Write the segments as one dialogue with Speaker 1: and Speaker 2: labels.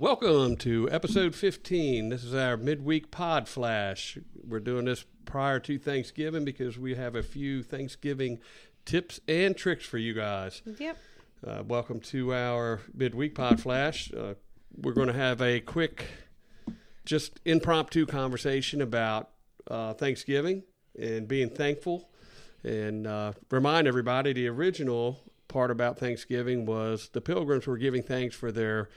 Speaker 1: Welcome to episode 15. This is our midweek pod flash. We're doing this prior to Thanksgiving because we have a few Thanksgiving tips and tricks for you guys.
Speaker 2: Yep.
Speaker 1: Uh, welcome to our midweek pod flash. Uh, we're going to have a quick, just impromptu conversation about uh, Thanksgiving and being thankful, and uh, remind everybody the original part about Thanksgiving was the pilgrims were giving thanks for their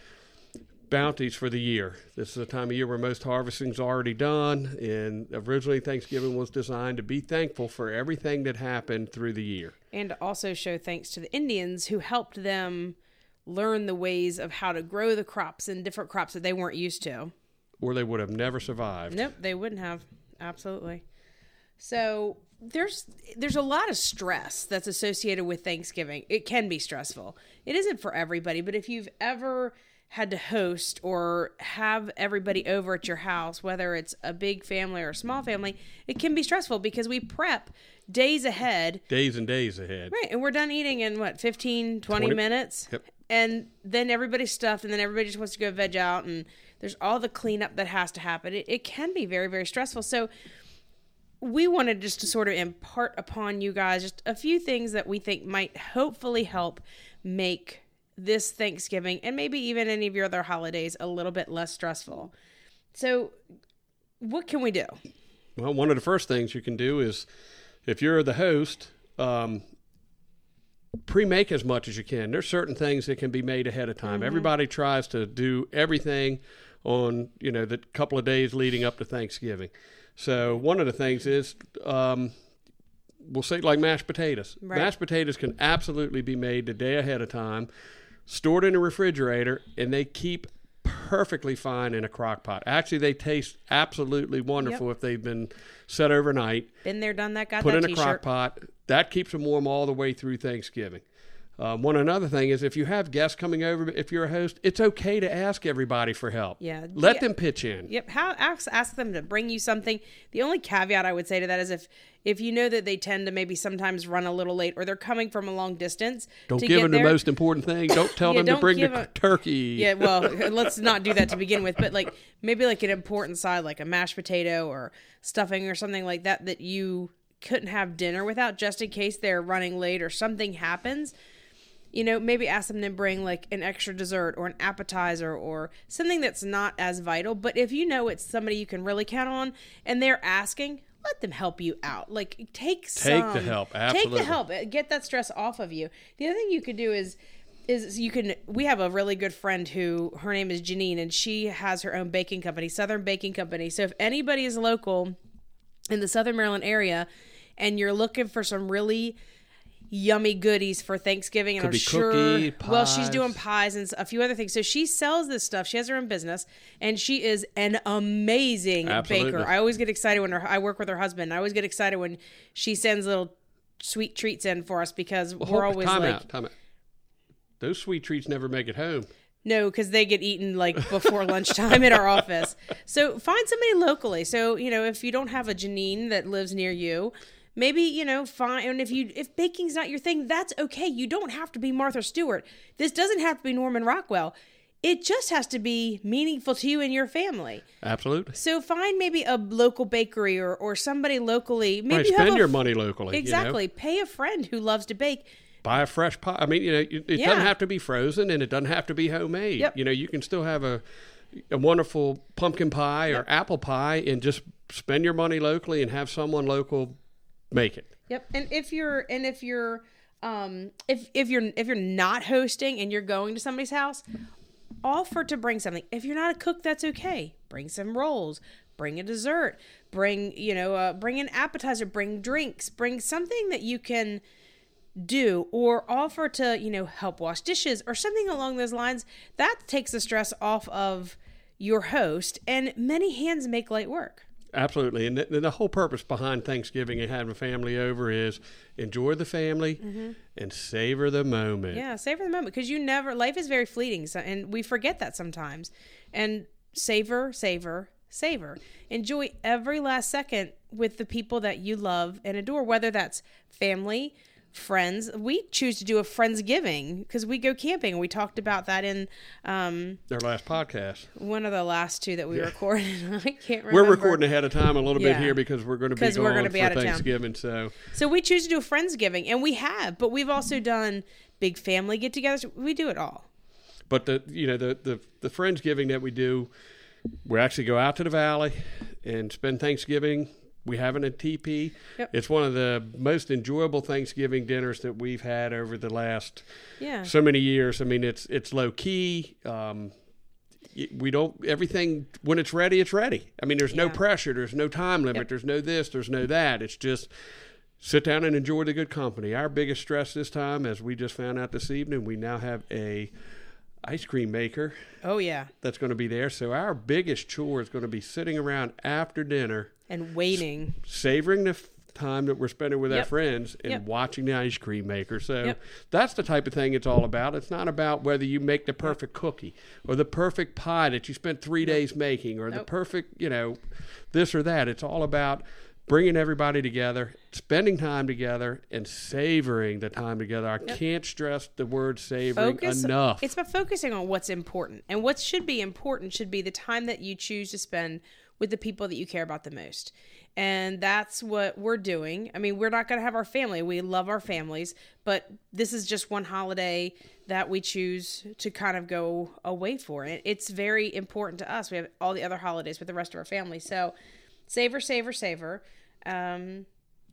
Speaker 1: bounties for the year. This is a time of year where most harvesting's already done, and originally Thanksgiving was designed to be thankful for everything that happened through the year.
Speaker 2: And to also show thanks to the Indians who helped them learn the ways of how to grow the crops and different crops that they weren't used to.
Speaker 1: Or they would have never survived.
Speaker 2: Nope, they wouldn't have. Absolutely. So there's there's a lot of stress that's associated with Thanksgiving. It can be stressful. It isn't for everybody, but if you've ever had to host or have everybody over at your house, whether it's a big family or a small family, it can be stressful because we prep days ahead.
Speaker 1: Days and days ahead.
Speaker 2: Right. And we're done eating in what, 15, 20,
Speaker 1: 20
Speaker 2: minutes?
Speaker 1: Yep.
Speaker 2: And then everybody's stuffed, and then everybody just wants to go veg out, and there's all the cleanup that has to happen. It, it can be very, very stressful. So, we wanted just to sort of impart upon you guys just a few things that we think might hopefully help make this Thanksgiving and maybe even any of your other holidays a little bit less stressful. So, what can we do?
Speaker 1: Well, one of the first things you can do is if you're the host, um, pre make as much as you can. There's certain things that can be made ahead of time. Everybody tries to do everything on, you know, the couple of days leading up to Thanksgiving. So, one of the things is, um, we'll say like mashed potatoes.
Speaker 2: Right.
Speaker 1: Mashed potatoes can absolutely be made the day ahead of time, stored in a refrigerator, and they keep perfectly fine in a crock pot. Actually, they taste absolutely wonderful if they've been set overnight.
Speaker 2: Been there, done that, got
Speaker 1: Put
Speaker 2: that
Speaker 1: in a
Speaker 2: t-shirt.
Speaker 1: crock pot. That keeps them warm all the way through Thanksgiving. Um, one another thing is if you have guests coming over, if you're a host, it's okay to ask everybody for help.
Speaker 2: Yeah.
Speaker 1: Let
Speaker 2: Yeah.
Speaker 1: them pitch in.
Speaker 2: Yep. How ask ask them to bring you something. The only caveat I would say to that is if if you know that they tend to maybe sometimes run a little late or they're coming from a long distance.
Speaker 1: Don't
Speaker 2: to
Speaker 1: give them
Speaker 2: there,
Speaker 1: the most important thing. Don't tell
Speaker 2: Yeah,
Speaker 1: them to
Speaker 2: don't
Speaker 1: bring the
Speaker 2: 'em-
Speaker 1: turkey.
Speaker 2: Yeah, well, let's not do that to begin with, but like maybe like an important side like a mashed potato or stuffing or something like that that you couldn't have dinner without just in case they're running late or something happens. You know, maybe ask them to bring like an extra dessert or an appetizer or something that's not as vital. But if you know it's somebody you can really count on and they're asking, let them help you out. Like take some
Speaker 1: Take the
Speaker 2: help,
Speaker 1: help,
Speaker 2: Take the help. Uh, Get that stress off of you. The other thing you could do is is you can we have a really good friend who her name is Janine and she has her own baking company, Southern Baking Company. So if anybody is local in the Southern Maryland area and you're looking for some really yummy goodies for Thanksgiving and
Speaker 1: Could
Speaker 2: I'm
Speaker 1: be
Speaker 2: sure
Speaker 1: cookie,
Speaker 2: well she's doing pies and a few other things. So she sells this stuff. She has her own business and she is an amazing
Speaker 1: Absolutely.
Speaker 2: baker. I always get excited when her, I work with her husband. I always get excited when she sends little sweet treats in for us because
Speaker 1: Well,
Speaker 2: we're always
Speaker 1: time
Speaker 2: like
Speaker 1: out, time out. Those sweet treats never make it home.
Speaker 2: no, because they get eaten like before lunchtime at our office. So find somebody locally. So you know, if you don't have a Janine that lives near you, maybe you know, find. And if you if baking's not your thing, that's okay. You don't have to be Martha Stewart. This doesn't have to be Norman Rockwell. It just has to be meaningful to you and your family.
Speaker 1: Absolutely.
Speaker 2: So find maybe a local bakery or, or somebody locally. Maybe
Speaker 1: Right,
Speaker 2: you
Speaker 1: spend
Speaker 2: a-
Speaker 1: your money locally. you know.
Speaker 2: Exactly. Pay a friend who loves to bake.
Speaker 1: buy a fresh pie. I mean, you know, it it
Speaker 2: Yeah.
Speaker 1: doesn't have to be frozen and it doesn't have to be homemade.
Speaker 2: Yep.
Speaker 1: You know, you can still have a a wonderful pumpkin pie or apple pie and just spend your money locally and have someone local make it.
Speaker 2: Yep. And if you're and if you're um if if you're if you're not hosting and you're going to somebody's house, offer to bring something. If you're not a cook, that's okay. Bring some rolls, bring a dessert, bring, you know, uh, bring an appetizer, bring drinks, bring something that you can do or offer to, you know, help wash dishes or something along those lines. That takes the stress off of your host and many hands make light work.
Speaker 1: Absolutely. And the, the whole purpose behind Thanksgiving and having family over is enjoy the family and savor the moment.
Speaker 2: Mm-hmm. Yeah, savor the moment because you never life is very fleeting, so, and we forget that sometimes. And savor, savor, savor. Enjoy every last second with the people that you love and adore, whether that's family, friends. We choose to do a friendsgiving because we go camping. We talked about that in um,
Speaker 1: Their last podcast.
Speaker 2: one of the last two that we recorded. I can't remember.
Speaker 1: We're recording ahead of time a little bit here because we're going to be
Speaker 2: 'Cause we're gonna be
Speaker 1: for
Speaker 2: out of town.
Speaker 1: Thanksgiving. So
Speaker 2: So we choose to do a friendsgiving, and we have, but we've also done big family get-togethers. We do it all.
Speaker 1: But the you know the the the friendsgiving that we do, we actually go out to the valley and spend Thanksgiving. We it at TP.
Speaker 2: Yep.
Speaker 1: It's one of the most enjoyable Thanksgiving dinners that we've had over the last
Speaker 2: Yeah.
Speaker 1: so many years. I mean, it's it's low key. Um, we don't everything when it's ready, it's ready. I mean, there's no pressure. There's no time limit.
Speaker 2: Yep.
Speaker 1: There's no this. There's no that. It's just sit down and enjoy the good company. Our biggest stress this time, as we just found out this evening, we now have a ice cream maker
Speaker 2: Oh yeah,
Speaker 1: that's going to be there. So our biggest chore is going to be sitting around after dinner,
Speaker 2: and waiting.
Speaker 1: savoring the f- time that we're spending with our friends and
Speaker 2: Yep.
Speaker 1: watching the ice cream maker. So
Speaker 2: Yep.
Speaker 1: that's the type of thing it's all about. It's not about whether you make the perfect cookie or the perfect pie that you spent three days making or the perfect, you know, this or that. It's all about bringing everybody together, spending time together, and savoring the time together. I can't stress the word savoring
Speaker 2: Focus
Speaker 1: enough.
Speaker 2: It's about focusing on what's important, and what should be important should be the time that you choose to spend with the people that you care about the most. And that's what we're doing. I mean, we're not going to have our family. We love our families, but this is just one holiday that we choose to kind of go away for. And it's very important to us. We have all the other holidays with the rest of our family. So savor, savor, savor. Um,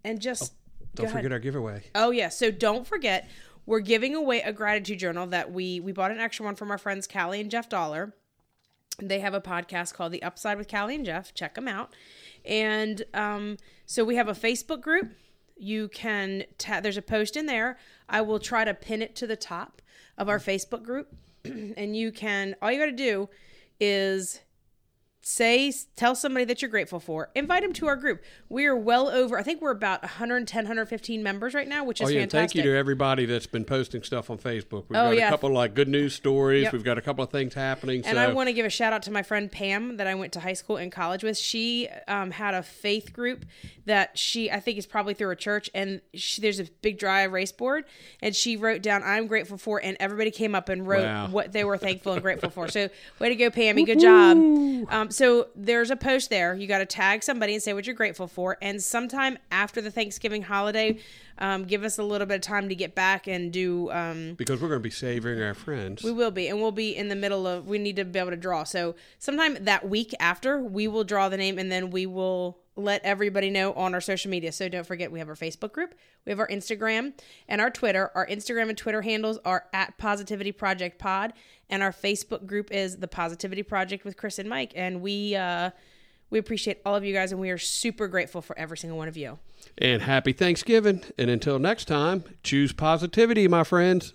Speaker 2: and just
Speaker 1: Don't
Speaker 2: go ahead.
Speaker 1: forget our giveaway.
Speaker 2: Oh yeah. So don't forget, we're giving away a gratitude journal that we we bought an extra one from our friends Callie and Jeff Dollar. They have a podcast called The Upside with Callie and Jeff. Check them out. And um, so we have a Facebook group. You can ta- there's a post in there. I will try to pin it to the top of our Facebook group, and you can all you got to do is say tell somebody that you're grateful for invite them to our group we are well over i think we're about 110 115 members right now which is
Speaker 1: Oh yeah,
Speaker 2: fantastic
Speaker 1: thank you to everybody that's been posting stuff on Facebook. We've
Speaker 2: Oh,
Speaker 1: got
Speaker 2: yeah.
Speaker 1: a couple of like good news stories.
Speaker 2: Yep.
Speaker 1: We've got a couple of things happening.
Speaker 2: and
Speaker 1: so
Speaker 2: I want to give a shout out to my friend Pam that I went to high school and college with. She um, had a faith group that she, I think, is probably through a church, and she, there's a big dry erase board, and she wrote down "I'm grateful for," and everybody came up and wrote
Speaker 1: Wow.
Speaker 2: what they were thankful and grateful for. So, way to go, Pammy! Good job. Um, so there's a post there. You got to tag somebody and say what you're grateful for, and sometime after the Thanksgiving holiday, um, give us a little bit of time to get back and do. Um,
Speaker 1: because we're going to be savoring our friends.
Speaker 2: we will be, and we'll be in the middle of. We need to be able to draw. So sometime that week after, we will draw the name, and then we will let everybody know on our social media. So don't forget, we have our Facebook group, we have our Instagram, and our Twitter. Our Instagram and Twitter handles are at Positivity Project Pod, and our Facebook group is the Positivity Project with Kris and Mike. And we uh, we appreciate all of you guys, and we are super grateful for every single one of you.
Speaker 1: and happy Thanksgiving. And until next time, choose positivity, my friends.